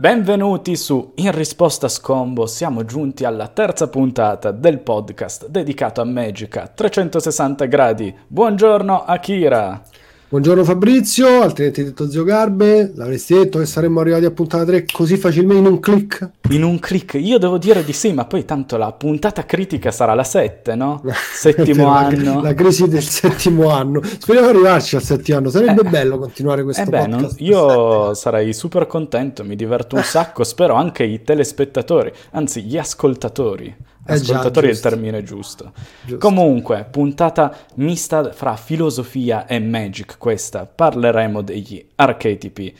Benvenuti su In risposta Scombo, siamo giunti alla terza puntata del podcast dedicato a Magica 360 gradi. Buongiorno Akira! Buongiorno Fabrizio, altrimenti detto Zio Garbe, l'avresti detto che saremmo arrivati a puntata 3 così facilmente in un click? In un click? Io devo dire di sì, ma poi tanto la puntata critica sarà la 7, no? Settimo anno. La, la, crisi del settimo anno. Speriamo di arrivarci al settimo anno, sarebbe eh, bello continuare questo eh beh, non, io sarei super contento, mi diverto un sacco, spero anche i telespettatori, anzi gli ascoltatori. Eh Ascoltatori già, è il termine giusto. giusto. Comunque, puntata mista fra filosofia e magic questa. Parleremo degli archetipi,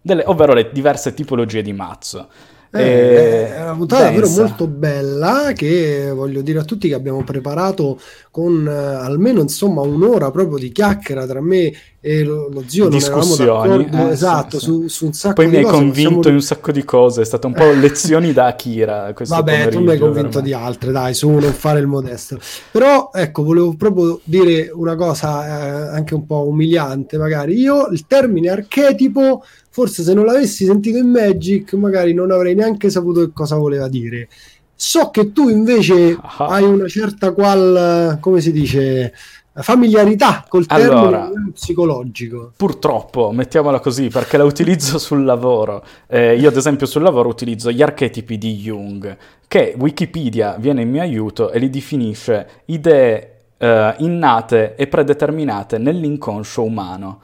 delle, ovvero le diverse tipologie di mazzo. Eh, è una puntata davvero molto bella che voglio dire a tutti che abbiamo preparato con eh, almeno insomma un'ora proprio di chiacchiera tra me e lo, lo zio. Discussioni eh, esatto sì, sì. Su, su, un sacco poi di mi hai convinto possiamo... in un sacco di cose è stato un po' lezioni da Akira vabbè tu mi hai convinto di altre dai su non fare il modesto. Però ecco volevo proprio dire una cosa eh, anche un po' umiliante magari. Io il termine archetipo forse se non l'avessi sentito in Magic magari non avrei neanche saputo che cosa voleva dire. So che tu invece ah. hai una certa qual, come si dice, familiarità col termine allora, psicologico. Purtroppo, mettiamola così, perché la utilizzo sul lavoro. Eh, io ad esempio sul lavoro utilizzo gli archetipi di Jung, che Wikipedia viene in mio aiuto e li definisce idee eh, innate e predeterminate nell'inconscio umano.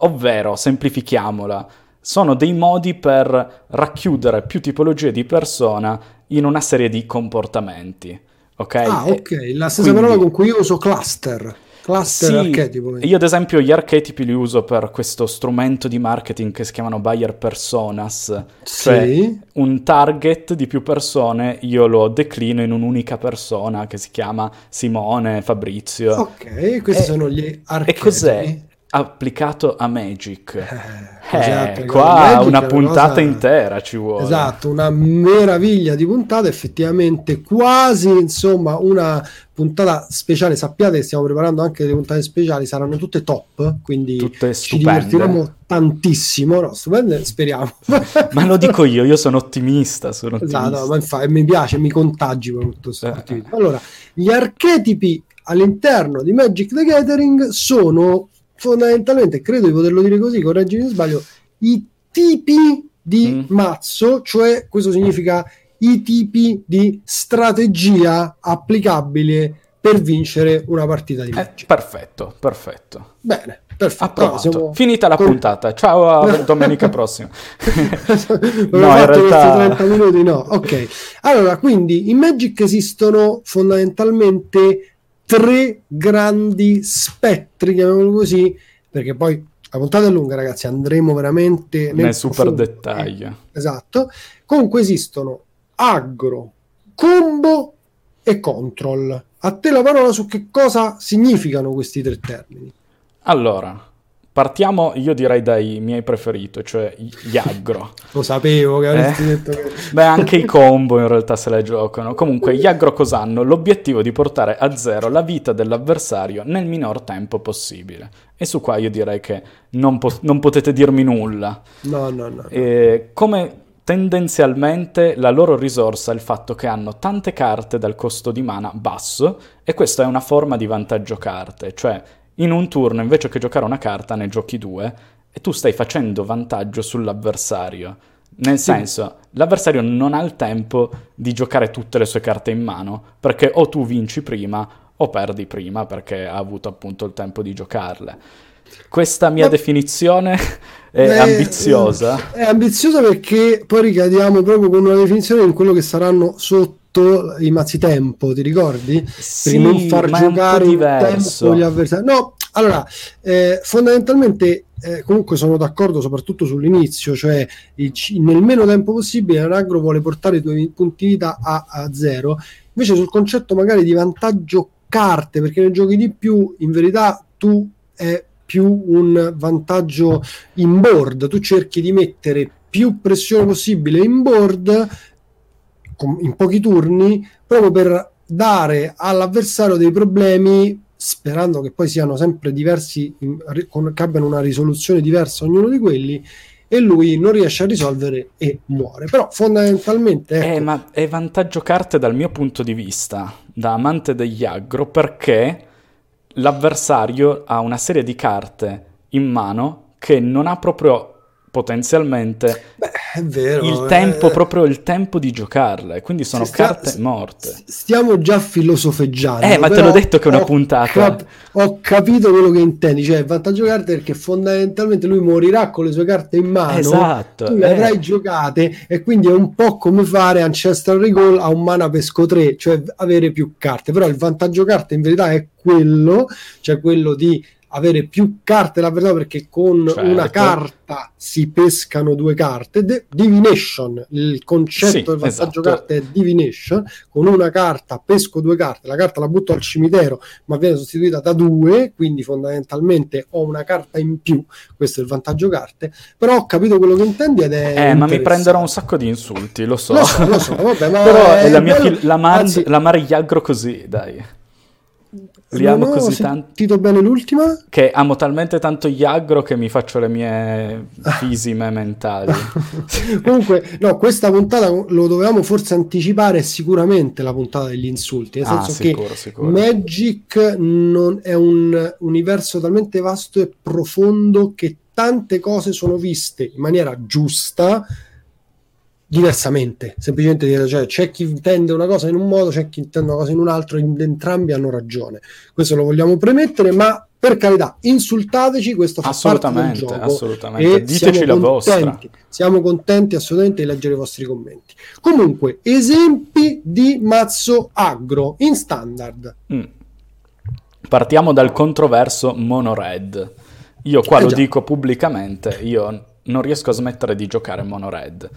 Ovvero, semplifichiamola, sono dei modi per racchiudere più tipologie di persona in una serie di comportamenti. Ok? Ah, ok, la stessa Quindi... parola con cui io uso cluster. Cluster sì, archetipo. Io ad esempio gli archetipi li uso per questo strumento di marketing che si chiamano buyer personas, cioè sì. un target di più persone io lo declino in un'unica persona che si chiama Simone, Fabrizio. Ok, questi e, sono gli archetipi. E cos'è? Applicato a Magic. Eh, esatto, qua Magic una puntata cosa... intera ci vuole. Esatto, una meraviglia di puntata, effettivamente quasi insomma una puntata speciale. Sappiate che stiamo preparando anche delle puntate speciali, saranno tutte top, quindi tutte ci divertiremo tantissimo. No, stupende, speriamo. ma lo dico io, io sono ottimista. Sono ottimista. Esatto, ma infatti, mi piace, mi contagi con tutto questo. Eh. Allora, gli archetipi all'interno di Magic the Gathering sono fondamentalmente, credo di poterlo dire così, correggimi se sbaglio, i tipi di mm. mazzo, cioè questo significa i tipi di strategia applicabile per vincere una partita di match. Eh, perfetto, perfetto. Bene, perfetto. Siamo... Finita la puntata. Ciao a domenica prossima. no, in realtà 30 minuti no. Ok. Allora, quindi in Magic esistono fondamentalmente tre grandi spettri, chiamiamolo così, perché poi la puntata è lunga, ragazzi, andremo veramente nel, nel super dettaglio. Esatto. Comunque esistono aggro, combo e control. A te la parola su che cosa significano questi tre termini. Allora, Partiamo, io direi dai miei preferiti, cioè gli aggro. Lo sapevo che avresti eh? detto che... Beh, anche i combo in realtà se la giocano. Comunque, gli aggro cos'hanno? L'obiettivo di portare a zero la vita dell'avversario nel minor tempo possibile. E su qua io direi che non, po- non potete dirmi nulla. No, no, no. E come tendenzialmente la loro risorsa è il fatto che hanno tante carte dal costo di mana basso e questa è una forma di vantaggio carte, cioè in un turno invece che giocare una carta ne giochi due e tu stai facendo vantaggio sull'avversario. Nel sì. senso, l'avversario non ha il tempo di giocare tutte le sue carte in mano, perché o tu vinci prima o perdi prima perché ha avuto appunto il tempo di giocarle. Questa mia Ma... definizione è Beh, ambiziosa. È ambiziosa perché poi ricadiamo proprio con una definizione in quello che saranno sotto i mazzi tempo, ti ricordi? Sì, per non far giocare in tempo gli avversari. No, allora, eh, fondamentalmente eh, comunque sono d'accordo soprattutto sull'inizio, cioè il, nel meno tempo possibile l'agro vuole portare i tuoi punti vita a, a zero, invece sul concetto magari di vantaggio carte, perché ne giochi di più, in verità tu è più un vantaggio in board, tu cerchi di mettere più pressione possibile in board in pochi turni proprio per dare all'avversario dei problemi sperando che poi siano sempre diversi, che abbiano una risoluzione diversa ognuno di quelli, e lui non riesce a risolvere e muore. Però fondamentalmente... Eh, ecco, eh, ma è vantaggio carte dal mio punto di vista, da amante degli aggro, perché l'avversario ha una serie di carte in mano che non ha proprio potenzialmente Beh, è vero, il tempo, eh... proprio il tempo di giocarle, quindi sono sta... carte morte. Stiamo già filosofeggiando. Eh, ma te l'ho detto che è una puntata. Cap- ho capito quello che intendi, cioè il vantaggio carte perché fondamentalmente lui morirà con le sue carte in mano, esatto, tu le eh. avrai giocate e quindi è un po' come fare Ancestral Recall a un mana pesco 3, cioè avere più carte, però il vantaggio carte in verità è quello, cioè quello di avere più carte l'avversario perché con certo. una carta si pescano due carte. De- divination, il concetto sì, del vantaggio esatto. carte è divination. Con una carta pesco due carte, la carta la butto al cimitero, ma viene sostituita da due, quindi fondamentalmente ho una carta in più. Questo è il vantaggio carte. Però ho capito quello che intendi ed è. Eh, ma mi prenderò un sacco di insulti, lo so. Lo so, lo so vabbè, ma Però è la mia bello... la, mar- Anzi... la così, dai. Li amo così tanto. Ho sentito bene l'ultima? Che amo talmente tanto gli aggro che mi faccio le mie fisime mentali. Comunque, no, questa puntata lo dovevamo forse anticipare sicuramente la puntata degli insulti. Nel ah, senso sicuro, che sicuro. Magic non è un universo talmente vasto e profondo che tante cose sono viste in maniera giusta diversamente, semplicemente dire, cioè, c'è chi intende una cosa in un modo, c'è chi intende una cosa in un altro, entrambi hanno ragione. Questo lo vogliamo premettere, ma per carità, insultateci, questo fa assolutamente, parte del gioco. Assolutamente, diteci la vostra. Siamo contenti assolutamente di leggere i vostri commenti. Comunque, esempi di mazzo agro in standard. Mm. Partiamo dal controverso Mono Red. Io qua eh lo già. dico pubblicamente, io non riesco a smettere di giocare Mono Red.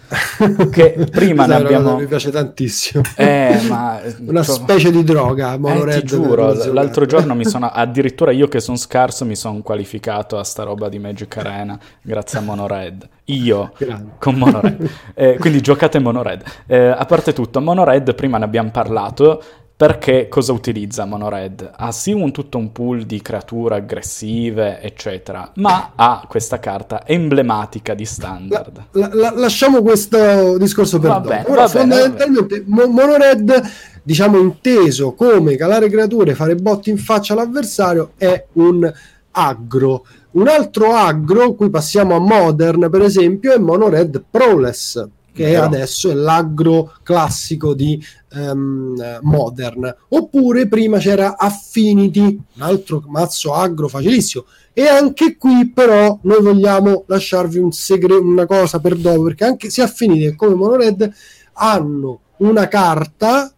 Che prima ne abbiamo. Mi piace tantissimo. Eh, ma... Una cioè... specie di droga. Mono eh, Red. Ti giuro, l'altro giorno mi sono. Addirittura io che sono scarso mi sono qualificato a sta roba di Magic Arena grazie a Mono Red. Io Grande. con Mono Red. Eh, quindi giocate Mono Red. Eh, a parte tutto, Mono Red prima ne abbiamo parlato. Perché cosa utilizza Monored? Ha sì un, tutto un pool di creature aggressive, eccetera, ma ha questa carta emblematica di standard. La, la, lasciamo questo discorso per va dopo. Bene, Ora, va fondamentalmente, bene, Monored, diciamo inteso come calare creature, fare botti in faccia all'avversario, è un aggro. Un altro aggro, qui passiamo a Modern, per esempio, è Monored Prowless che Però. adesso è l'aggro classico di um, Modern. Oppure prima c'era Affinity, un altro mazzo aggro facilissimo. E anche qui però noi vogliamo lasciarvi un segreto, una cosa per dopo, perché anche sia Affinity come Monored hanno una carta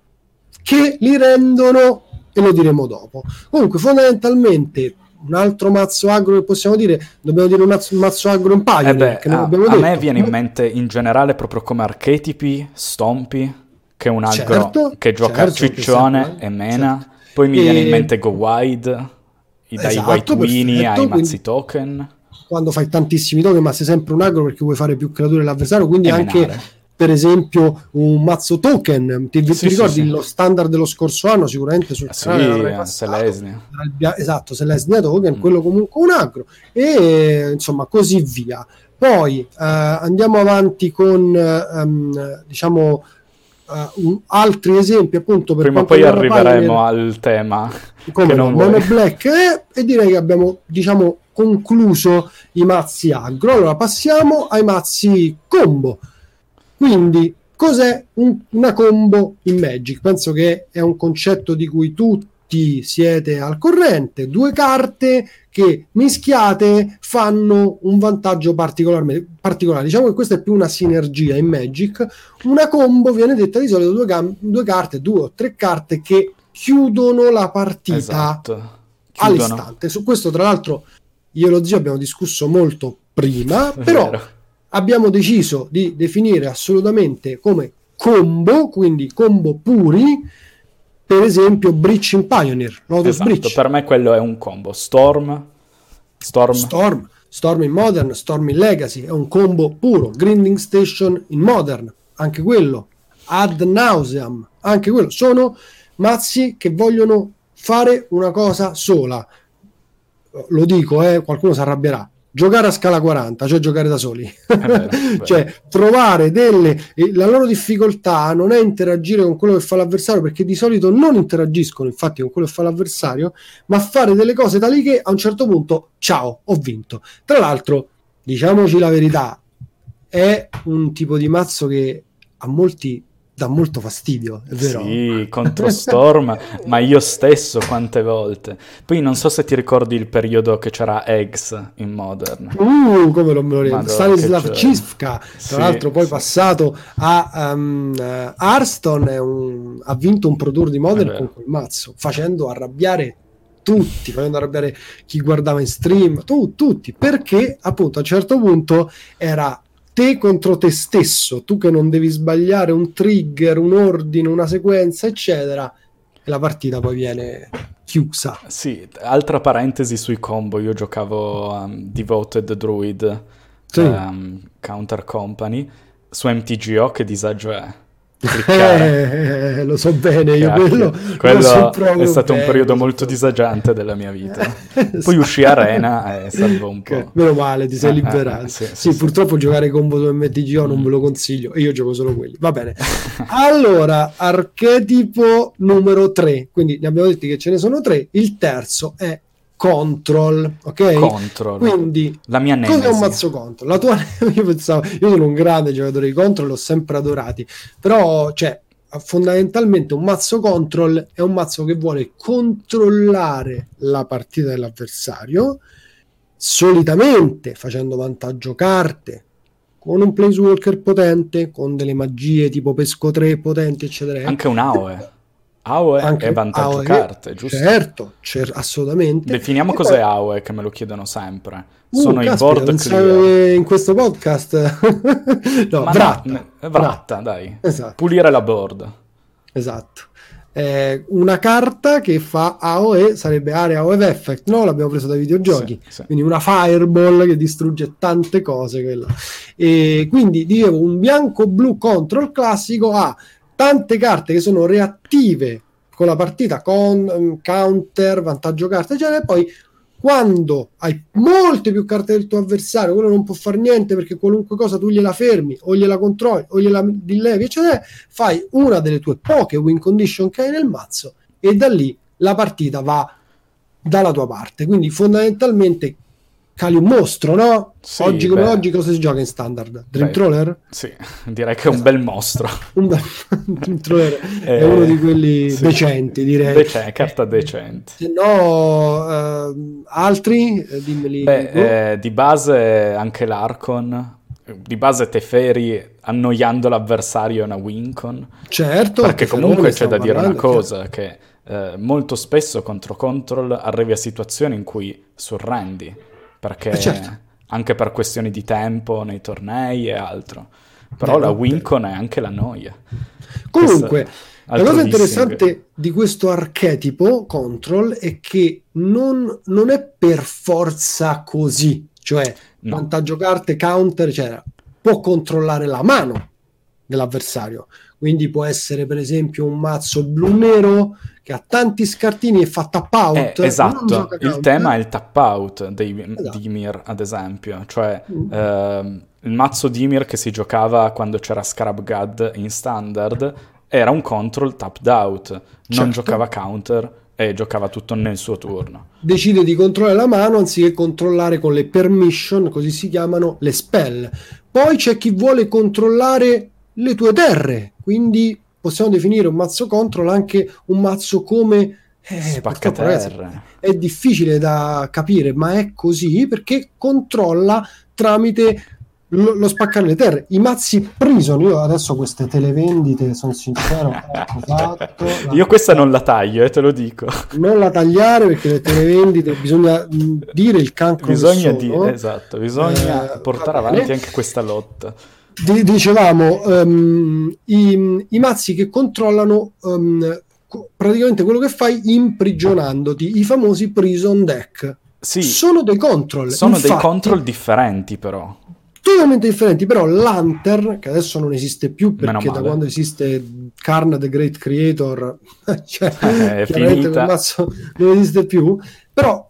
che li rendono, e lo diremo dopo. Comunque fondamentalmente un altro mazzo agro che possiamo dire, dobbiamo dire un mazzo, agro in paio. Eh beh, a, a me viene in mente in generale proprio come archetipi Stompy, che è un agro certo, che gioca certo, ciccione e mena. Certo. Poi mi e... viene in mente Go Wide, dai esatto, White Winnie ai mazzi token. Quando fai tantissimi token, ma sei sempre un agro perché vuoi fare più creature dell'avversario, quindi e anche... Menare per esempio un mazzo token. Ti, sì, ti ricordi sì, lo standard dello scorso anno sicuramente sul sì, canale eh, Selesnia. Esatto Selesnia token mm. quello comunque un agro. E insomma così via. Poi eh, andiamo avanti con um, diciamo uh, altri esempi appunto per prima o poi arriveremo Pioneer, al tema come no, Mono Black eh, e direi che abbiamo diciamo concluso i mazzi agro. Allora passiamo ai mazzi combo quindi, cos'è un, una combo in Magic? Penso che è un concetto di cui tutti siete al corrente. Due carte che mischiate fanno un vantaggio particolare. Diciamo che questa è più una sinergia in Magic. Una combo viene detta di solito due, cam- due carte, due o tre carte che chiudono la partita esatto. all'istante. Su questo, tra l'altro, io e lo zio abbiamo discusso molto prima, però abbiamo deciso di definire assolutamente come combo, quindi combo puri, per esempio Breach in Pioneer, Lotus esatto, Breach. Per me quello è un combo. Storm, Storm. Storm, Storm in Modern, Storm in Legacy, è un combo puro. Grinding Station in Modern, anche quello. Ad nauseam, anche quello. Sono mazzi che vogliono fare una cosa sola. Lo dico, eh, qualcuno si arrabbierà giocare a scala 40, cioè giocare da soli. Cioè trovare delle... La loro difficoltà non è interagire con quello che fa l'avversario, perché di solito non interagiscono infatti con quello che fa l'avversario, ma fare delle cose tali che a un certo punto, ciao, ho vinto. Tra l'altro, diciamoci la verità, è un tipo di mazzo che a molti dà molto fastidio, è vero? Sì, contro Storm, ma io stesso quante volte. Poi non so se ti ricordi il periodo che c'era Eggs in Modern. Uh, come non me lo ricordo. Stanislav Cifka, tra sì, l'altro poi sì. passato a um, uh, Hearthstone, un, ha vinto un Pro Tour di Modern con quel mazzo, facendo arrabbiare tutti, facendo arrabbiare chi guardava in stream, tu, tutti, perché appunto a un certo punto era te contro te stesso, tu che non devi sbagliare un trigger, un ordine, una sequenza, eccetera, e la partita poi viene chiusa. Sì, altra parentesi sui combo, io giocavo um, Devoted Druid, sì. um, Counter Company, su MTGO che disagio è. Eh, lo so bene, io quello, quello so è stato bene, un periodo molto disagiante della mia vita. Poi uscì Arena e salvo un po'. Meno male, ti sei ah, liberato. Ah, sì, sì, sì, purtroppo giocare combo su MTGO non mm. ve lo consiglio e io gioco solo quelli. Va bene. allora, archetipo numero 3, quindi ne abbiamo detto che ce ne sono tre. Il terzo è Control, ok? Control. Quindi, la mia nemesi. Cos'è un mazzo Control? La tua, io pensavo, io sono un grande giocatore di Control, l'ho sempre adorati, però, cioè, fondamentalmente un mazzo Control è un mazzo che vuole controllare la partita dell'avversario, solitamente facendo vantaggio carte, con un Planeswalker potente, con delle magie tipo Pesco 3 potenti, eccetera. Anche un AOE. AOE Anche è vantaggio AOE, carte, giusto? Certo, cer- assolutamente. Definiamo e cos'è poi... AOE, che me lo chiedono sempre. Uh, Sono caspita, i board clear. in questo podcast... no, Ma vratta. No, vratta, vratta, dai. Esatto. Pulire la board. Esatto. Eh, una carta che fa AOE sarebbe Area of Effect, no? L'abbiamo preso dai videogiochi. Sì, sì. Quindi una fireball che distrugge tante cose. Quella. E quindi dicevo, un bianco-blu control classico ha tante carte che sono reattive con la partita, con um, counter, vantaggio carte, eccetera, e poi quando hai molte più carte del tuo avversario, quello non può fare niente perché qualunque cosa tu gliela fermi o gliela controlli o gliela dilevi, eccetera, fai una delle tue poche win condition che hai nel mazzo e da lì la partita va dalla tua parte. Quindi fondamentalmente cali un mostro, no? Sì, oggi come beh. oggi cosa si gioca in standard? Dream Troller? Sì, direi che è un bel mostro. un bel... Dream Troller è eh, uno di quelli sì. decenti, direi. Dece- carta decente. Se no, uh, altri? Eh, dimmeli. Beh, eh, di base anche l'Arcon. Di base Teferi annoiando l'avversario è una Wincon. Certo. Perché comunque c'è da dire una cosa, che eh, molto spesso contro Control arrivi a situazioni in cui surrendi perché eh certo. anche per questioni di tempo nei tornei e altro. Però Beh, la Wincon è anche la noia. Comunque, la cosa interessante di questo archetipo Control è che non, non è per forza così, cioè no. vantaggio carte, counter, eccetera. Può controllare la mano dell'avversario. Quindi può essere per esempio un mazzo blu-nero che ha tanti scartini e fa tap out. Eh, esatto, il tema è il tap out dei esatto. Dimir, ad esempio, cioè mm. eh, il mazzo Dimir che si giocava quando c'era Scarab God in standard era un control tapped out, non certo. giocava counter e giocava tutto nel suo turno. Decide di controllare la mano anziché controllare con le permission, così si chiamano le spell. Poi c'è chi vuole controllare le tue terre, quindi possiamo definire un mazzo control anche un mazzo come eh, ragazzi, è difficile da capire, ma è così perché controlla tramite lo, lo, spaccare le terre. I mazzi prison, io adesso queste televendite, sono sincero, fatto, io questa non la taglio, eh, te lo dico. Non la tagliare perché le televendite bisogna dire il cancro bisogna dire, esatto, bisogna eh, portare avanti anche questa lotta dicevamo um, i, i, mazzi che controllano um, praticamente quello che fai imprigionandoti i famosi prison deck. Sì, sono dei control. Sono Infatti, dei control differenti però. totalmente differenti però l'Hunter che adesso non esiste più perché da quando esiste Karn the Great Creator cioè, è finita. mazzo non esiste più. Però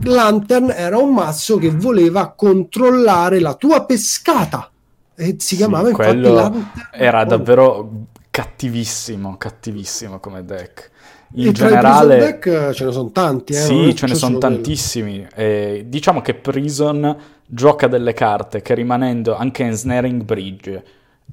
Lantern era un mazzo che voleva controllare la tua pescata e si chiamava sì, infatti Lantern. Era davvero cattivissimo, cattivissimo come deck. In e generale, deck ce ne sono tanti, eh? Sì, ce ne sono tantissimi. Eh, diciamo che Prison gioca delle carte che rimanendo anche in Snaring Bridge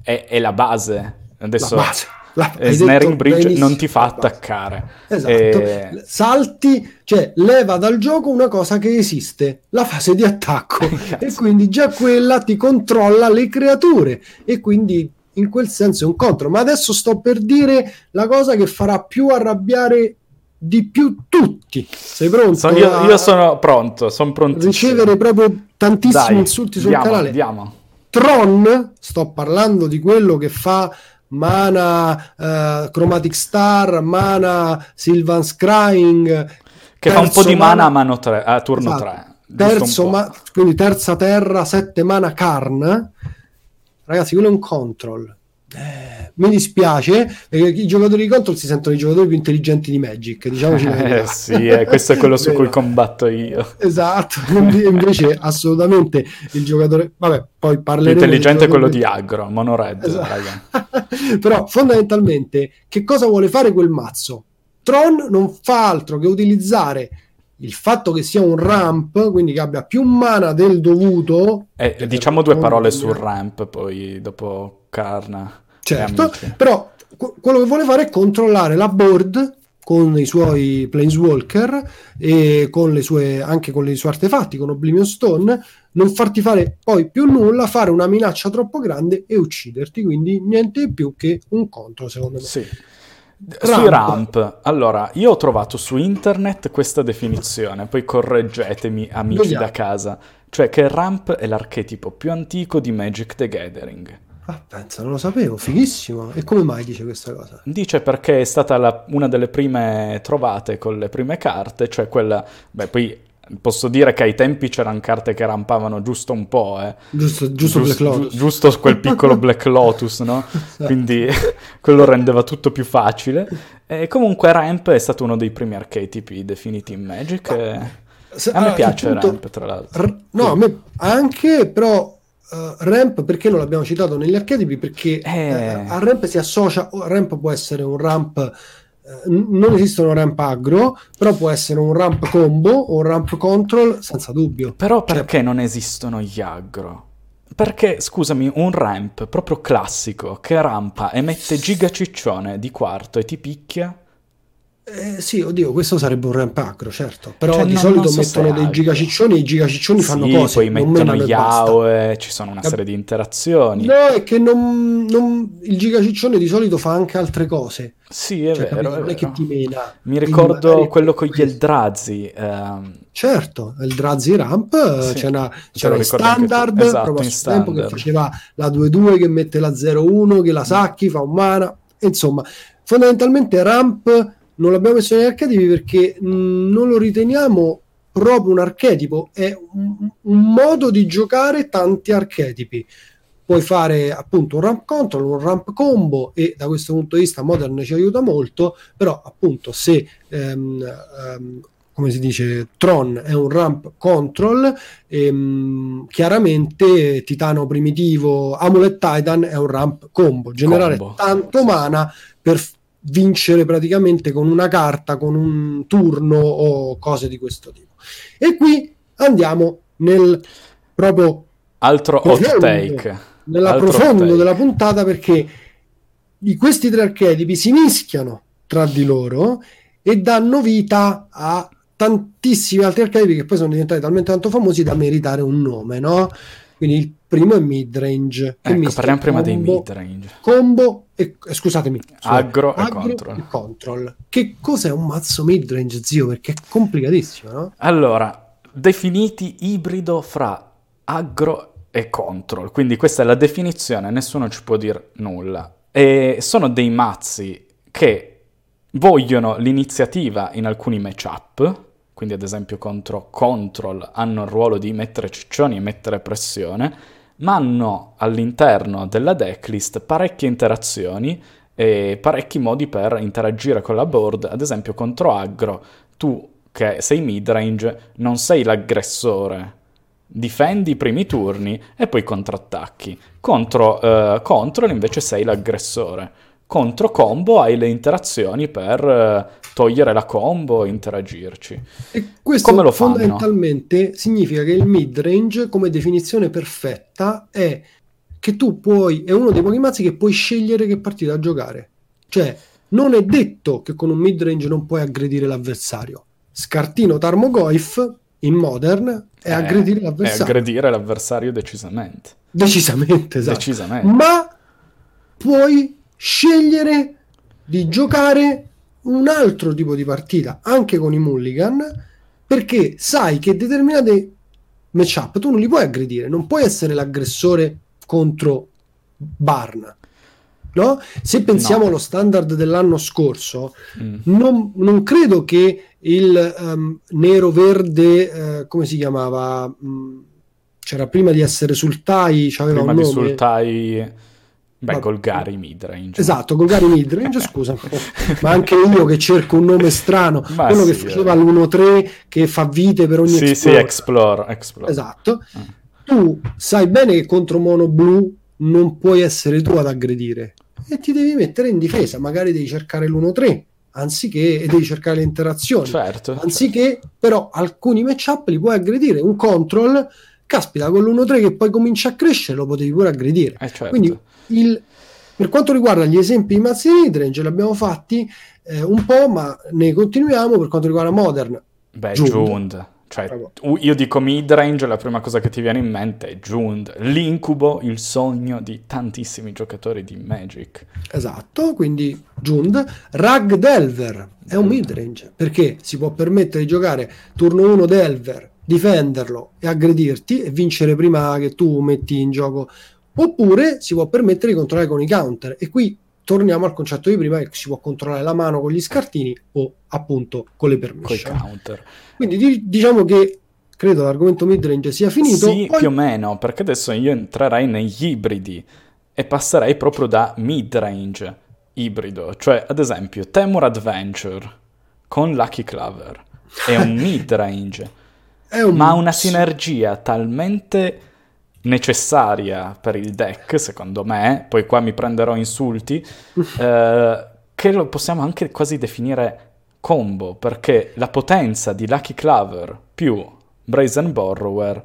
è, è la base. Adesso la base. La, Snaring Bridge non ti fa attaccare. Esatto. E... Salti, cioè leva dal gioco una cosa che esiste, la fase di attacco. e quindi già quella ti controlla le creature. E quindi in quel senso è un contro. Ma adesso sto per dire la cosa che farà più arrabbiare di più tutti. Sei pronto? So, io, io, sono pronto, sono prontissimo. Ricevere proprio tantissimi Dai, insulti sul diamo, canale. Diamo. Tron, sto parlando di quello che fa mana uh, Chromatic Star, mana Sylvan Scrying. Che fa un po' di mana a, mano tre, a turno 3. Esatto. Terzo, ma, quindi terza terra, sette mana Karn Ragazzi, quello è un control. Eh, mi dispiace perché i giocatori di control si sentono i giocatori più intelligenti di Magic. Diciamoci eh, sì, eh, questo è quello su cui combatto io. Esatto, invece assolutamente il giocatore. Vabbè, poi parleremo. L'intelligente è quello di aggro, mono red. Esatto. Però fondamentalmente, che cosa vuole fare quel mazzo? Tron non fa altro che utilizzare il fatto che sia un ramp, quindi che abbia più mana del dovuto. Eh, diciamo due parole sul ramp, poi dopo Karna. Certo, però quello che vuole fare è controllare la board con i suoi planeswalker e con le sue, anche con i suoi artefatti, con Oblivion Stone, non farti fare poi più nulla, fare una minaccia troppo grande e ucciderti. Quindi niente più che un contro, secondo me. Sì. Ramp. Sui ramp, allora io ho trovato su internet questa definizione, poi correggetemi amici Vogliamo. da casa, cioè che ramp è l'archetipo più antico di Magic the Gathering. Ah, pensa, non lo sapevo, fighissimo. E come mai dice questa cosa? Dice perché è stata la, una delle prime trovate con le prime carte, cioè quella, beh, poi Posso dire che ai tempi c'erano carte che rampavano giusto un po', eh. giusto, giusto, Giust, gi- giusto quel piccolo Black Lotus, no? Esatto. Quindi quello rendeva tutto più facile. E comunque Ramp è stato uno dei primi archetipi definiti in Magic. E... Se, a me allora, piace punto, Ramp, tra l'altro. R- no, a me anche, però uh, Ramp perché non l'abbiamo citato negli archetipi? Perché eh... uh, a Ramp si associa, Ramp può essere un ramp eh, non esistono ramp aggro, però può essere un ramp combo o un ramp control senza dubbio. Però cioè, perché cioè... non esistono gli aggro? Perché, scusami, un ramp proprio classico che rampa e mette giga ciccione di quarto e ti picchia eh, sì, oddio, questo sarebbe un ramp acro, certo. Però cioè, di non, solito non so mettono dei gigaciccioni e i gigaciccioni sì, fanno cose. Poi mettono gli AOE, ci sono una Cap- serie di interazioni. No, è che non, non, il gigaciccione di solito fa anche altre cose. Sì, è cioè, vero. È non è che ti mena. Mi ricordo quello con gli Eldrazi. Ehm... Certo, Eldrazi Ramp, sì, c'era, c'era in standard, esatto, in standard. tempo che faceva la 2-2 che mette la 0-1, che la sacchi, fa un mana. Insomma, fondamentalmente Ramp non l'abbiamo messo negli archetipi perché mm, non lo riteniamo proprio un archetipo, è un, un, modo di giocare tanti archetipi. Puoi fare appunto un ramp control, un ramp combo e da questo punto di vista Modern ci aiuta molto, però appunto se ehm, ehm, come si dice, Tron è un ramp control, ehm, chiaramente Titano primitivo, Amulet Titan è un ramp combo, generare combo. tanto mana per vincere praticamente con una carta, con un turno o cose di questo tipo. E qui andiamo nel proprio altro profondo, hot take, nell'approfondo take. della puntata perché di questi tre archetipi si mischiano tra di loro e danno vita a tantissimi altri archetipi che poi sono diventati talmente tanto famosi da meritare un nome, no? Quindi il primo è midrange. Ecco, parliamo prima dei midrange. Combo e, eh, scusatemi. Agro, agro, e, control. e control. Che cos'è un mazzo midrange, zio? Perché è complicatissimo, no? Allora, definiti ibrido fra agro e control. Quindi questa è la definizione, nessuno ci può dire nulla. E sono dei mazzi che vogliono l'iniziativa in alcuni matchup, quindi ad esempio contro Control hanno il ruolo di mettere ciccioni e mettere pressione, ma hanno all'interno della decklist parecchie interazioni e parecchi modi per interagire con la board, ad esempio contro aggro tu che sei midrange, non sei l'aggressore. Difendi i primi turni e poi contrattacchi. Contro uh, control invece sei l'aggressore. Contro combo hai le interazioni per uh, togliere la combo e interagirci. E questo Come lo fondamentalmente significa che il midrange, come definizione perfetta, è che tu puoi, è uno dei pochi mazzi che puoi scegliere che partita giocare. Cioè, non è detto che con un midrange non puoi aggredire l'avversario. Scartino Tarmogoyf in Modern è eh, aggredire l'avversario. È aggredire l'avversario decisamente. Decisamente, esatto. Decisamente. Ma puoi scegliere di giocare un altro tipo di partita, anche con i mulligan, perché sai che determinate matchup tu non li puoi aggredire, non puoi essere l'aggressore contro Barn. No? Se pensiamo no. allo standard dell'anno scorso, mm. non, non, credo che il um, nero-verde, uh, come si chiamava? Mm, c'era prima di essere Sultai, c'aveva prima un nome. Sultai... Beh, Golgari midrange. Esatto, Golgari midrange, scusa. ma anche io che cerco un nome strano, ma quello sì, che faceva eh. l'1-3 che fa vite per ogni Sì, explore. sì, explore, explore. Esatto. Mm. Tu sai bene che contro mono blu non puoi essere tu ad aggredire e ti devi mettere in difesa, magari devi cercare l'1-3 anziché e devi cercare le interazioni. Certo, anziché certo. però alcuni matchup li puoi aggredire, un control caspita con l'1-3 che poi comincia a crescere lo potevi pure aggredire. Eh, certo. Quindi il, per quanto riguarda gli esempi di mazzi di midrange li abbiamo fatti eh, un po', ma ne continuiamo per quanto riguarda Modern. Beh, Jund. Jund. Cioè, io dico midrange, la prima cosa che ti viene in mente è Jund, l'incubo, il sogno di tantissimi giocatori di Magic. Esatto, quindi Jund. Rag Delver è un midrange, perché si può permettere di giocare turno 1 Delver, difenderlo e aggredirti e vincere prima che tu metti in gioco oppure si può permettere di controllare con i counter e qui torniamo al concetto di prima che si può controllare la mano con gli scartini o appunto con le permission. counter. Quindi di- diciamo che credo l'argomento midrange sia finito. Sì, Poi... più o meno, perché adesso io entrerei negli ibridi e passerei proprio da midrange ibrido, cioè ad esempio Temur Adventure con Lucky Clover è un midrange, un... ma ha una sinergia talmente necessaria per il deck, secondo me, poi qua mi prenderò insulti, eh, che lo possiamo anche quasi definire combo, perché la potenza di Lucky Clover più Brazen Borrower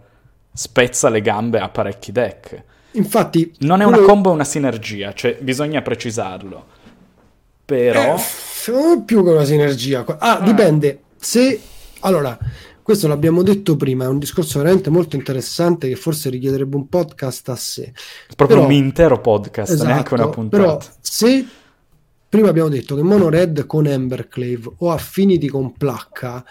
spezza le gambe a parecchi deck. Infatti, non è una combo, è una sinergia, cioè bisogna precisarlo. Però... Eh, più che una sinergia. Ah, ah. dipende. Se... Allora, questo l'abbiamo detto prima, è un discorso veramente molto interessante che forse richiederebbe un podcast a sé. Proprio però, un intero podcast, esatto, neanche una puntata. Però se prima abbiamo detto che Mono Red con Emberclave o Affinity con Placca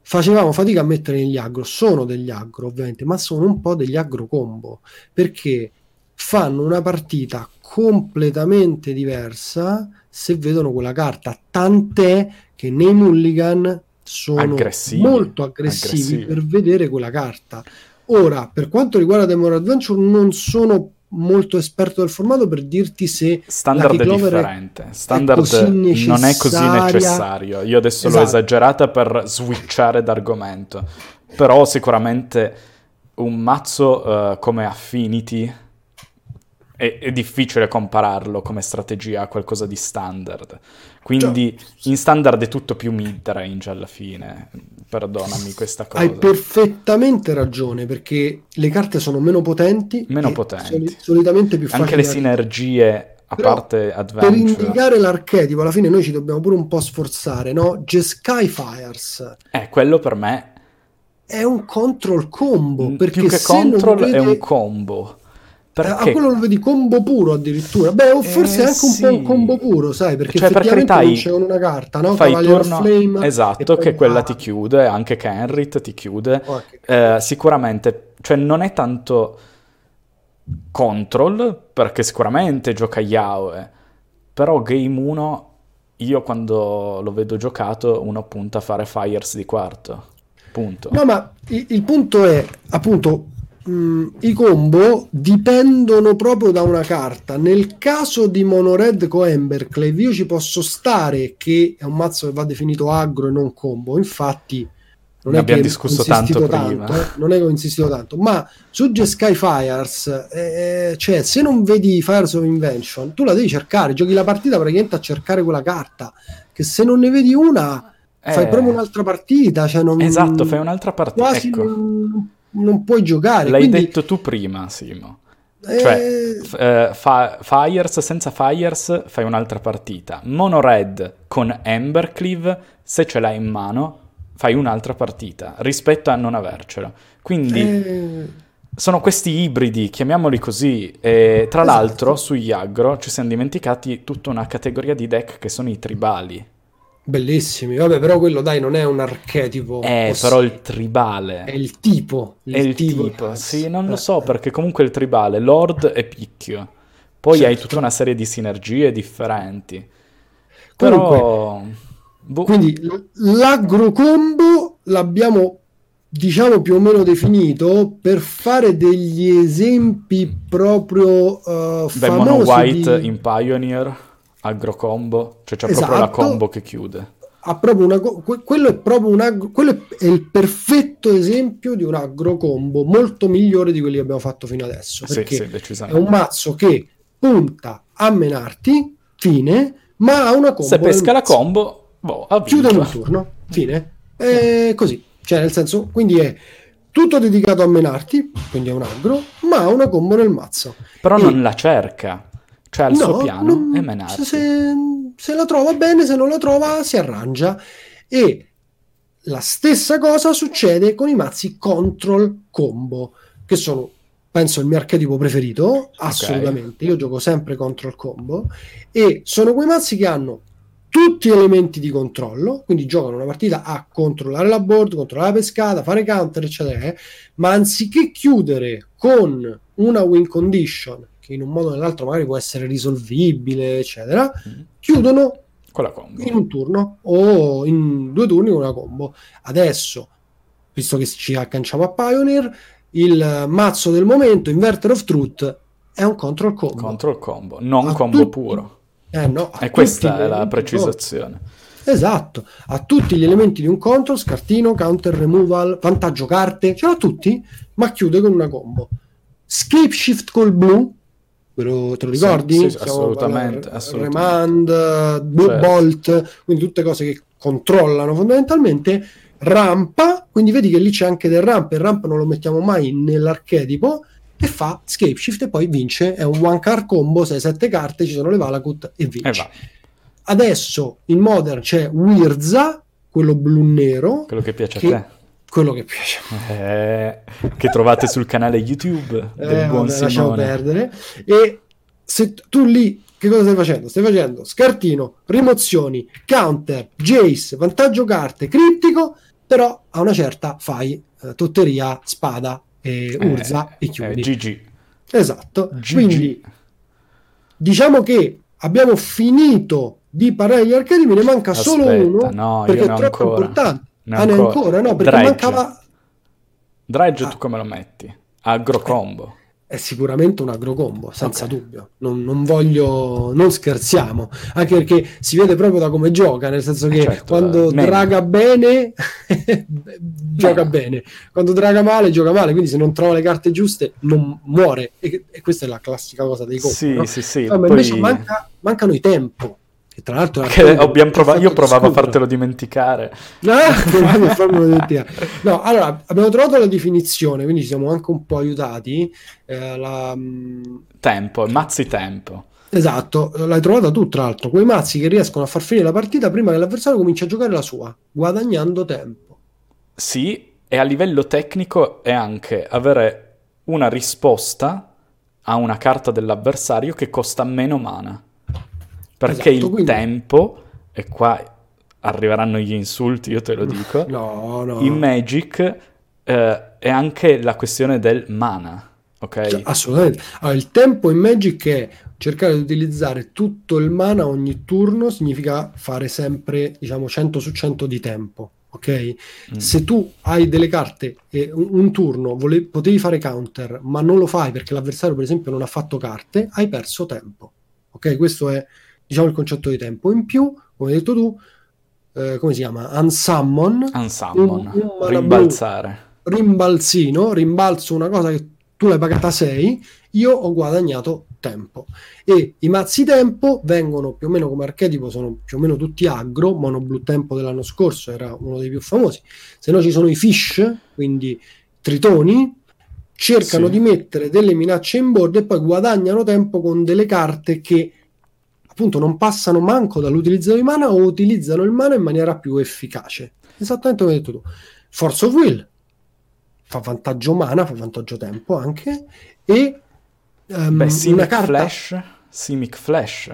facevamo fatica a mettere negli aggro, sono degli aggro ovviamente, ma sono un po' degli aggro combo, perché fanno una partita completamente diversa se vedono quella carta, tant'è che nei mulligan sono aggressivi, molto aggressivi, aggressivi, per vedere quella carta. Ora, per quanto riguarda Demon Adventure, non sono molto esperto del formato per dirti se standard è differente. Standard è non è così necessario. Io adesso esatto. l'ho esagerata per switchare d'argomento. Però sicuramente un mazzo uh, come Affinity è, è, difficile compararlo come strategia a qualcosa di standard. Quindi cioè, in standard è tutto più mid-range alla fine. Perdonami questa cosa. Hai perfettamente ragione perché le carte sono meno potenti. Meno potenti. Soli- solitamente più facili. Anche le sinergie a Però, parte Adventure. Per indicare l'archetipo, alla fine noi ci dobbiamo pure un po' sforzare, no? Jeskai Fires. Eh, quello per me è un control combo. Perché più che control vede... è un combo. Perché? A quello lo vedi combo puro addirittura. Beh, o forse eh, anche un sì. po' un combo puro, sai, perché cioè, effettivamente per non c'è una carta, no? Fai Cavalier turno, Flame, esatto, che quella ti chiude, anche Kenrit ti chiude. Oh, eh, sicuramente, cioè non è tanto control, perché sicuramente gioca Yaoe, però Game 1, io quando lo vedo giocato, uno punta a fare Fires di quarto. Punto. No, ma il, il punto è, appunto, mh, i combo dipendono proprio da una carta. Nel caso di Monored con Emberclave, io ci posso stare che è un mazzo che va definito aggro e non combo. Infatti, non Ne è che abbiamo discusso tanto tanto, prima. eh, non è che ho insistito tanto, ma su Sky Fires, eh, cioè se non vedi Fires of Invention, tu la devi cercare, giochi la partita praticamente a cercare quella carta, che se non ne vedi una, fai Eh, proprio un'altra partita, cioè non, Esatto, fai un'altra partita. quasi Ecco, non, non puoi giocare. l'hai quindi, detto tu prima, Simo. eh, Cioè, eh, fa- Fires senza Fires fai un'altra partita. Mono Red con Embercleave, se ce l'hai in mano, fai un'altra partita rispetto a non avercela. Quindi eh, sono questi ibridi, chiamiamoli così. E tra Esatto. l'altro, sugli aggro ci siamo dimenticati tutta una categoria di deck che sono i tribali. Bellissimi, vabbè, però quello dai non è un archetipo. Eh, o sì, però il tribale. è il tipo. È il tipo, razza. sì, non lo Eh, so, eh. perché comunque il tribale, Lord e Picchio. Poi hai Certo. tutta una serie di sinergie differenti. Comunque, Però... boh, Quindi l- l'aggro combo l'abbiamo diciamo più o meno definito per fare degli esempi proprio uh, famosi White di- in Pioneer, Agro Combo, cioè c'è proprio la Esatto. combo che chiude. ha proprio una quello è proprio un aggro, quello è- il perfetto esempio di un aggro combo molto migliore di quelli che abbiamo fatto fino adesso Sì, perché sì, è un mazzo che punta a menarti fine ma ha una combo Se pesca la combo, boh, chiude un turno, fine. È così, cioè nel senso, quindi è tutto dedicato a menarti, quindi è un aggro, ma ha una combo nel mazzo. Però E- non la cerca. Cioè, il suo piano non- è menarti. Se, se la trova bene, se non la trova si arrangia. E la stessa cosa succede con i mazzi control combo, che sono, penso, il mio archetipo preferito, assolutamente. Io gioco sempre control combo, e sono quei mazzi che hanno tutti gli elementi di controllo, quindi giocano una partita a controllare la board, controllare la pescata, fare counter, eccetera, eh, ma anziché chiudere con una win condition, che in un modo o nell'altro magari può essere risolvibile, eccetera, Mm. chiudono Con la combo. in un turno o in due turni con una combo. Adesso, visto che ci agganciamo a Pioneer, il mazzo del momento, Inverter of Truth, è un control combo. Control combo, non A combo tutti- puro. Eh, no, E questa è la precisazione. Esatto, ha tutti gli elementi di un control, scartino, counter, removal, vantaggio carte, ce l'ha tutti, ma chiude con una combo. Scape Shift col blu, te lo Sì, ricordi? sì, Stiamo assolutamente, parlando- assolutamente. Remand, eh, Certo. Bolt, quindi tutte cose che controllano fondamentalmente. Rampa, quindi vedi che lì c'è anche del ramp, il ramp non lo mettiamo mai nell'archetipo, e fa Scape Shift e poi vince, è un one card combo, 6-7 carte, ci sono le Valakut e vince. va, Adesso in Modern c'è Wirza, quello blu-nero, quello che piace Che- a quello che piace. Eh, che trovate sul canale YouTube del Eh, buon vabbè, lasciamo Simone. perdere. E se tu lì, che cosa stai facendo? Stai facendo scartino, rimozioni, counter, Jace, vantaggio carte, criptico, però a una certa fai eh, totteria, spada e urza Eh, e chiudi. eh, GG. Esatto. GG. Quindi diciamo che abbiamo finito di parlare degli archetipi, ne manca solo Aspetta, uno no, perché è troppo ancora. importante. Ne ah, ne ancora. no, perché Dredge. mancava Dredge Ah. tu come lo metti? Agro combo. è sicuramente un agrocombo, senza Ok. dubbio. Non, non voglio, non scherziamo, anche perché si vede proprio da come gioca, nel senso che certo, quando eh, meno. draga bene, gioca Meno. bene, quando draga male, gioca male. Quindi, se non trova le carte giuste, non muore. E, e questa è la classica cosa dei combo. Sì, no? sì, sì. No, ma poi- invece manca- mancano i tempo. Che tra l'altro che più Io provavo a fartelo dimenticare. Provavi a farmelo dimenticare. No, allora abbiamo trovato la definizione, quindi ci siamo anche un po' aiutati. Eh, la, mh, Tempo, mazzi tempo. esatto, l'hai trovata tu, tra l'altro. Quei mazzi che riescono a far finire la partita prima che l'avversario cominci a giocare la sua, guadagnando tempo. Sì, e a livello tecnico è anche avere una risposta a una carta dell'avversario che costa meno mana. Perché Esatto, il quindi- tempo, e qua arriveranno gli insulti, io te lo dico, No, no. in Magic eh, è anche la questione del mana, ok? Cioè, assolutamente. Allora, il tempo in Magic è cercare di utilizzare tutto il mana ogni turno, significa fare sempre, diciamo, 100 su 100 di tempo. ok? Mm. Se tu hai delle carte e un, un turno vole, potevi fare counter, ma non lo fai perché l'avversario, per esempio, non ha fatto carte, hai perso tempo. Ok, questo è diciamo il concetto di tempo. In più, come hai detto tu, eh, come si chiama? Unsummon. Unsummon. Un, un Rimbalzare. rimbalzino, rimbalzo una cosa che tu l'hai pagata 6, io ho guadagnato tempo. E i mazzi tempo vengono più o meno come archetipo, sono più o meno tutti aggro, Mono Blue Tempo dell'anno scorso era uno dei più famosi, se no ci sono i fish, quindi tritoni, cercano sì. di mettere delle minacce in board e poi guadagnano tempo con delle carte che appunto non passano manco dall'utilizzo di mana o utilizzano il mana in maniera più efficace. Esattamente come hai detto tu. Force of Will fa vantaggio mana, fa vantaggio tempo anche e um, Beh, Simic carta... Flash, Simic Flash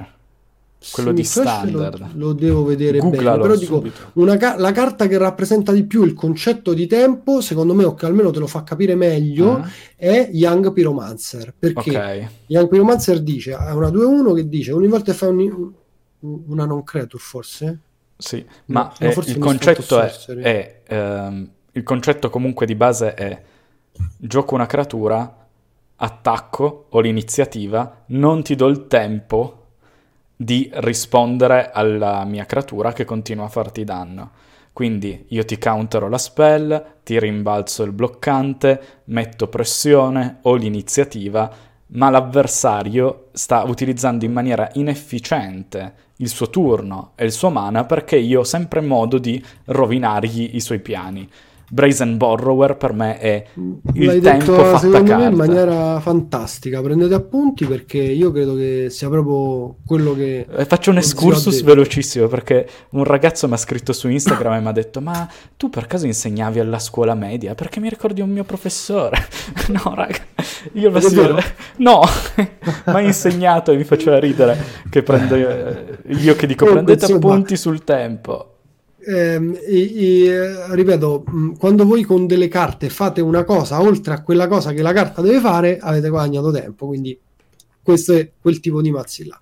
quello Simic di standard lo, lo, devo vedere Googlalo bene però dico ca- la carta che rappresenta di più il concetto di tempo secondo me o che almeno te lo fa capire meglio uh-huh. è Young Pyromancer. Perché okay. Young Pyromancer dice ha una 2-1 che dice ogni volta che fa un, una non creature forse? Sì ma no, eh, il concetto è, è ehm, il concetto comunque di base è gioco una creatura, attacco o l'iniziativa, non ti do il tempo di rispondere alla mia creatura che continua a farti danno. Quindi io ti countero la spell, ti rimbalzo il bloccante, metto pressione o l'iniziativa, ma l'avversario sta utilizzando in maniera inefficiente il suo turno e il suo mana perché io ho sempre modo di rovinargli i suoi piani. Brazen Borrower per me è il L'hai tempo detto, fatta secondo carta. me in maniera fantastica. Prendete appunti perché io credo che sia proprio quello che eh, faccio un excursus velocissimo perché un ragazzo mi ha scritto su Instagram e mi ha detto ma tu per caso insegnavi alla scuola media? Perché mi ricordi un mio professore? No raga io lo so no mi ha insegnato e mi faceva ridere che prendo eh, io che dico prendete appunti sul tempo ehm, e, e, ripeto, quando voi con delle carte fate una cosa oltre a quella cosa che la carta deve fare, avete guadagnato tempo. Quindi questo è quel tipo di mazzi là.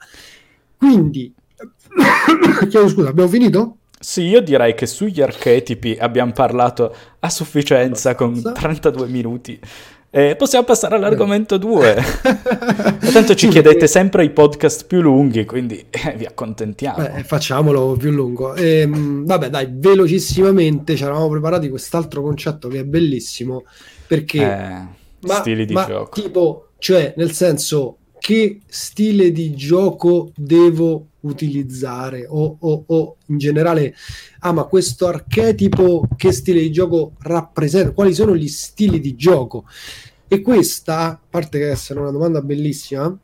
Quindi, chiedo scusa, abbiamo finito? Sì, io direi che sugli archetipi abbiamo parlato a sufficienza con 32 minuti. Eh, possiamo passare all'argomento 2. Tanto ci chiedete sempre i podcast più lunghi, quindi eh, vi accontentiamo. Beh, facciamolo più lungo. Ehm, vabbè, dai, velocissimamente ci eravamo preparati quest'altro concetto che è bellissimo. Perché... Eh, ma, stili di ma, gioco. Tipo, cioè, nel senso, che stile di gioco devo utilizzare? O, o, o, in generale ah ma questo archetipo che stile di gioco rappresenta? Quali sono gli stili di gioco? E questa a parte che essere una domanda bellissima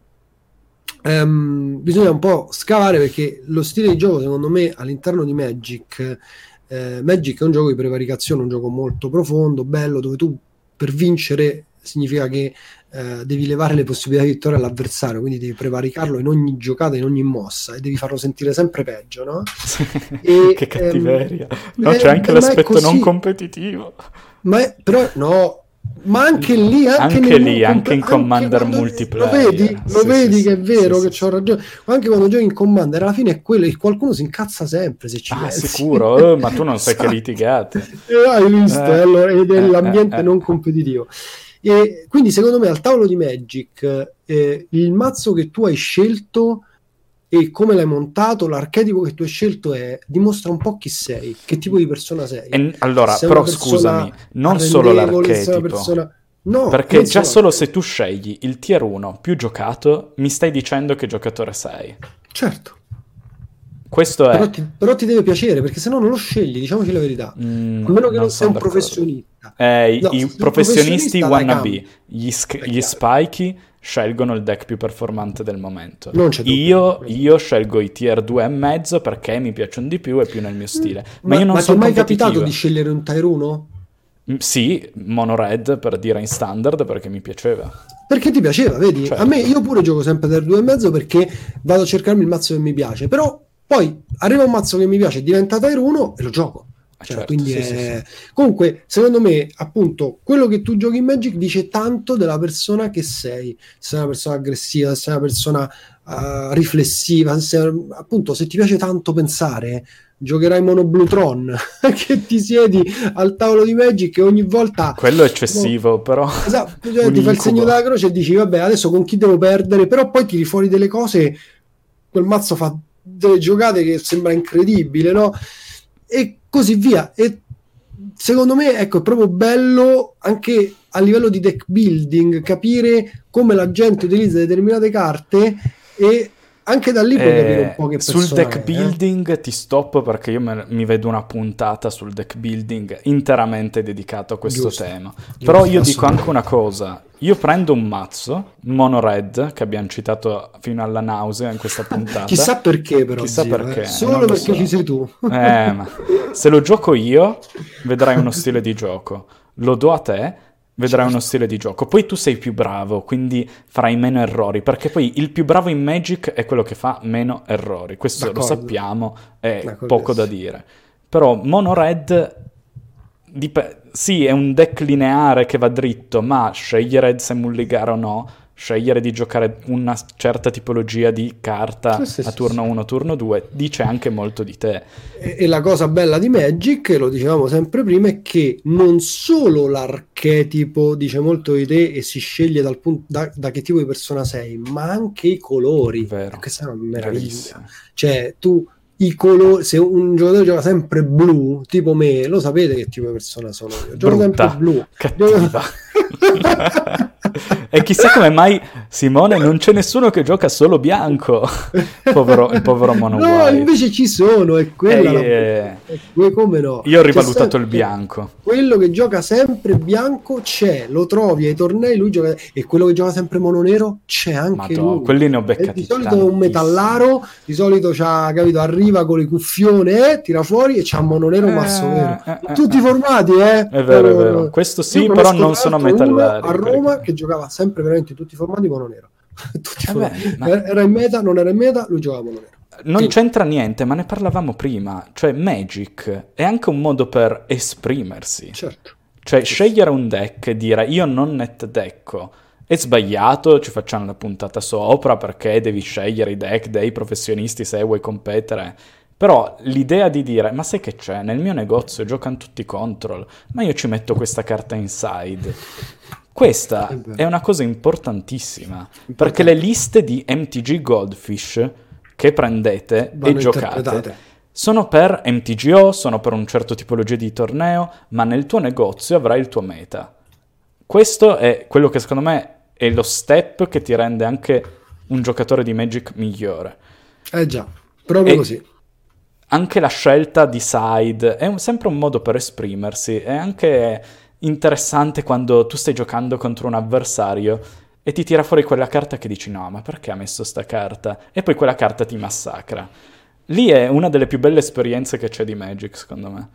ehm, bisogna un po' scavare perché lo stile di gioco secondo me all'interno di Magic eh, Magic è un gioco di prevaricazione un gioco molto profondo bello dove tu per vincere significa che eh, devi levare le possibilità di vittoria all'avversario, quindi devi prevaricarlo in ogni giocata, in ogni mossa e devi farlo sentire sempre peggio, no? e, che cattiveria. Ehm, no, c'è anche l'aspetto non competitivo. Ma è, però no, ma anche lì, anche, anche, lì, anche in Commander anche multiplayer. Lo vedi, lo sì, vedi sì, che è vero sì, che ho ragione. Anche quando giochi in Commander, alla fine è quello e qualcuno si incazza sempre se ci ah, pensi. sicuro, eh, ma tu non sai che litigate. Eh, hai visto, eh, allora, ed è eh, l'ambiente eh, non competitivo. E quindi secondo me al tavolo di Magic eh, il mazzo che tu hai scelto e come l'hai montato, l'archetipo che tu hai scelto è dimostra un po' chi sei, che tipo di persona sei. E, allora, sei però scusami, non solo l'archetipo. Persona... No, perché già solo se tu scegli il tier 1 più giocato, mi stai dicendo che giocatore sei. Certo. Questo però è... Ti, però ti deve piacere, perché se no non lo scegli, diciamoci la verità. Mm, a meno che non, non sei un professionista. Eh, no, I professionisti wannabe, gli, sc- gli spikey scelgono il deck più performante del momento. Io, io, scelgo i tier 2 e mezzo perché mi piacciono di più e più nel mio stile. Ma, ma io non ma ti è mai capitato di scegliere un tier 1? Mm, sì, mono red per dire in standard perché mi piaceva. Perché ti piaceva, vedi? Certo. A me io pure gioco sempre tier 2 e mezzo perché vado a cercarmi il mazzo che mi piace, però poi arriva un mazzo che mi piace, diventa Tier 1 e lo gioco. Cioè, certo, sì, è... sì, sì. Comunque, secondo me, appunto, quello che tu giochi in Magic dice tanto della persona che sei. Se sei una persona aggressiva, se sei una persona uh, riflessiva, se sei, appunto, se ti piace tanto pensare, giocherai Monoblutron, che ti siedi al tavolo di Magic e ogni volta... Quello è eccessivo, no, però... Esatto, cioè, ti fa il segno della croce e dici, vabbè, adesso con chi devo perdere? Però poi tiri fuori delle cose, quel mazzo fa delle giocate che sembra incredibile, no? E così via. E secondo me, ecco, è proprio bello anche a livello di deck building capire come la gente utilizza determinate carte e anche da lì puoi eh, capire un po' che Sul deck è, building eh? ti stoppo perché io me, mi vedo una puntata sul deck building interamente dedicato a questo Giusto. tema. Giusto, Però io dico anche una cosa, io prendo un mazzo, Mono Red, che abbiamo citato fino alla nausea in questa puntata. Chissà perché però. Chissà zio, perché. Eh. Solo perché so. ci sei tu. eh, ma se lo gioco io, vedrai uno stile di gioco. Lo do a te vedrai certo. uno stile di gioco. Poi tu sei più bravo, quindi farai meno errori, perché poi il più bravo in Magic è quello che fa meno errori. Questo D'accordo. lo sappiamo, è poco da dire. Però Mono Red dip- sì, è un deck lineare che va dritto, ma scegliere se mulligare o no scegliere di giocare una certa tipologia di carta sì, sì, a turno 1, sì. turno 2, dice anche molto di te. E, e, la cosa bella di Magic, lo dicevamo sempre prima, è che non solo l'archetipo dice molto di te e si sceglie dal punto, da, da, che tipo di persona sei, ma anche i colori. Vero. Questa è una meraviglia. Cioè, tu i colori, se un giocatore gioca sempre blu, tipo me, lo sapete che tipo di persona sono io. Gioco Brutta, sempre blu. Cattiva. e chissà come mai Simone non c'è nessuno che gioca solo bianco. povero, il povero mono No, invece ci sono, è quella. Eh, la... è, come no? Io ho rivalutato il bianco. Quello che gioca sempre bianco c'è, lo trovi ai tornei, lui gioca e quello che gioca sempre mono nero c'è anche Madonna, lui. Quelli ne ho beccati. E di solito è un metallaro, di solito c'ha, capito, arriva con le cuffione, eh, tira fuori e c'ha mono nero, eh, mazzo vero. Eh, eh, Tutti formati, eh. È vero, è vero. Questo sì, però non sono metallari. A Roma che giocava sempre veramente in tutti i formati mono nero. tutti eh beh, ma... Era in meta, non era in meta, lui giocava mono nero. Non Quindi. c'entra niente, ma ne parlavamo prima. Cioè, Magic è anche un modo per esprimersi. Certo. Cioè, certo. scegliere un deck e dire io non net decco è sbagliato, ci facciamo la puntata sopra perché devi scegliere i deck dei professionisti se vuoi competere. Però l'idea di dire, ma sai che c'è, nel mio negozio giocano tutti control, ma io ci metto questa carta inside. Questa è una cosa importantissima, perché le liste di MTG Goldfish che prendete Vanno e giocate sono per MTGO, sono per un certo tipologia di torneo, ma nel tuo negozio avrai il tuo meta. Questo è quello che secondo me è lo step che ti rende anche un giocatore di Magic migliore. Eh già, proprio e così. Anche la scelta di side è un, sempre un modo per esprimersi, è anche interessante quando tu stai giocando contro un avversario e ti tira fuori quella carta che dici no, ma perché ha messo sta carta? E poi quella carta ti massacra. Lì è una delle più belle esperienze che c'è di Magic, secondo me.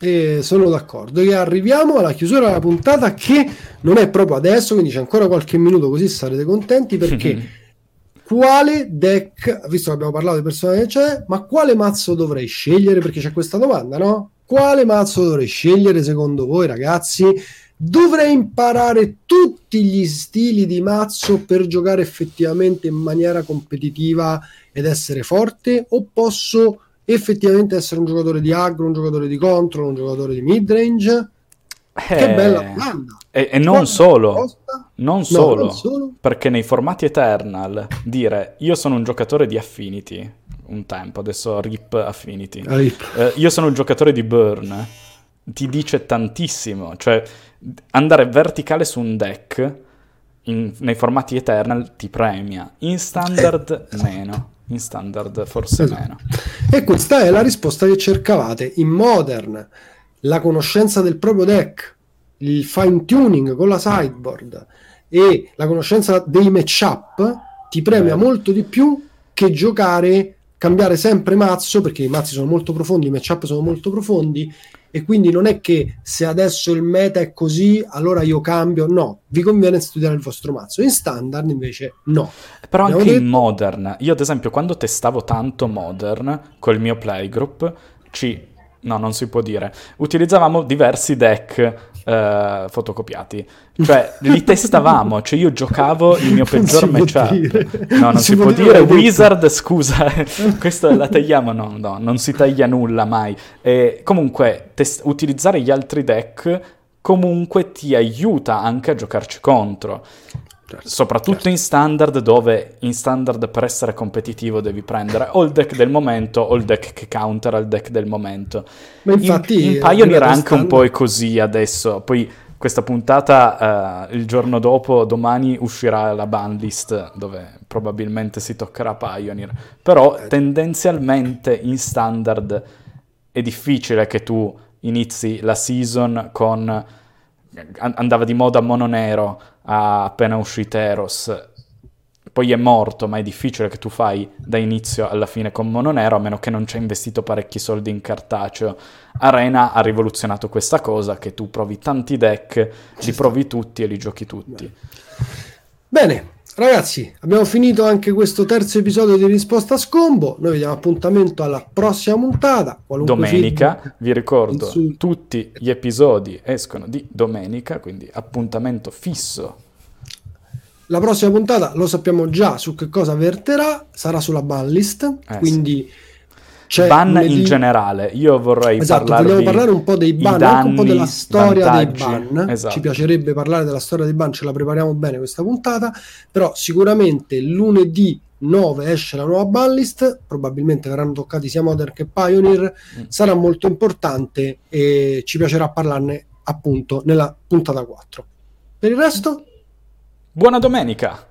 E sono d'accordo. E arriviamo alla chiusura della puntata che non è proprio adesso, quindi c'è ancora qualche minuto così sarete contenti perché quale deck, visto che abbiamo parlato di personaggi che c'è, ma quale mazzo dovrei scegliere? Perché c'è questa domanda, no? Quale mazzo dovrei scegliere secondo voi, ragazzi? Dovrei imparare tutti gli stili di mazzo per giocare effettivamente in maniera competitiva ed essere forte? O posso effettivamente essere un giocatore di aggro, un giocatore di control, un giocatore di midrange? Eh, che bella domanda! E, e non, solo, non, solo, no, non solo, perché nei formati Eternal dire io sono un giocatore di Affinity, un tempo, adesso RIP Affinity. RIP. Eh, io sono un giocatore di Burn, ti dice tantissimo, cioè andare verticale su un deck in, nei formati Eternal ti premia, in standard eh. meno. In standard forse esatto. meno. E questa è la risposta che cercavate. In Modern, la conoscenza del proprio deck, il fine tuning con la sideboard e la conoscenza dei matchup ti premia Beh. molto di più che giocare cambiare sempre mazzo perché i mazzi sono molto profondi, i matchup sono molto profondi e quindi non è che se adesso il meta è così allora io cambio, no, vi conviene studiare il vostro mazzo, in standard invece no. Però Abbiamo anche detto... in modern, io ad esempio quando testavo tanto modern col mio playgroup ci No, non si può dire. Utilizzavamo diversi deck uh, fotocopiati. Cioè, li testavamo. Cioè, io giocavo il mio peggior matchup. No, non, non si, si, può dire. Wizard, scusa, questa la tagliamo. No, no, non si taglia nulla mai. E comunque, test- utilizzare gli altri deck comunque ti aiuta anche a giocarci contro. Certo, Soprattutto certo. in standard, dove in standard per essere competitivo devi prendere o il deck del momento o il deck che counter al deck del momento. Ma infatti, in, in Pioneer anche standard... un po' è così adesso. Poi questa puntata, uh, il giorno dopo, domani uscirà la banlist dove probabilmente si toccherà Pioneer. Però eh. tendenzialmente in standard è difficile che tu inizi la season con andava di moda mono nero appena uscito Eros poi è morto, ma è difficile che tu fai da inizio alla fine con mono nero, a meno che non ci hai investito parecchi soldi in cartaceo. Arena ha rivoluzionato questa cosa, che tu provi tanti deck, li provi tutti e li giochi tutti. Bene, ragazzi, abbiamo finito anche questo terzo episodio di Risposta a Scombo. Noi vediamo appuntamento alla prossima puntata. Domenica, vi ricordo, insulti. tutti gli episodi escono di domenica, quindi appuntamento fisso la prossima puntata lo sappiamo già su che cosa verterà, sarà sulla ban list, eh, quindi... C'è ban lunedì... in generale, io vorrei esatto, vogliamo parlare un po' dei ban, danni, anche un po' della storia vantaggi, dei ban. Esatto. Ci piacerebbe parlare della storia dei ban, ce la prepariamo bene questa puntata, però sicuramente lunedì 9 esce la nuova ban list, probabilmente verranno toccati sia Modern che Pioneer, mm. sarà molto importante e ci piacerà parlarne appunto nella puntata 4. Per il resto Buona domenica!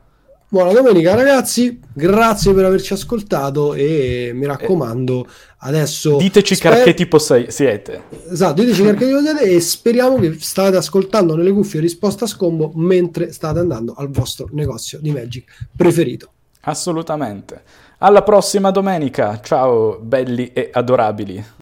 Buona domenica ragazzi, grazie per averci ascoltato e mi raccomando adesso... Diteci sper- che tipo sei, siete. Esatto, diteci che tipo siete e speriamo che state ascoltando nelle cuffie risposta a scombo mentre state andando al vostro negozio di Magic preferito. Assolutamente. Alla prossima domenica, ciao belli e adorabili.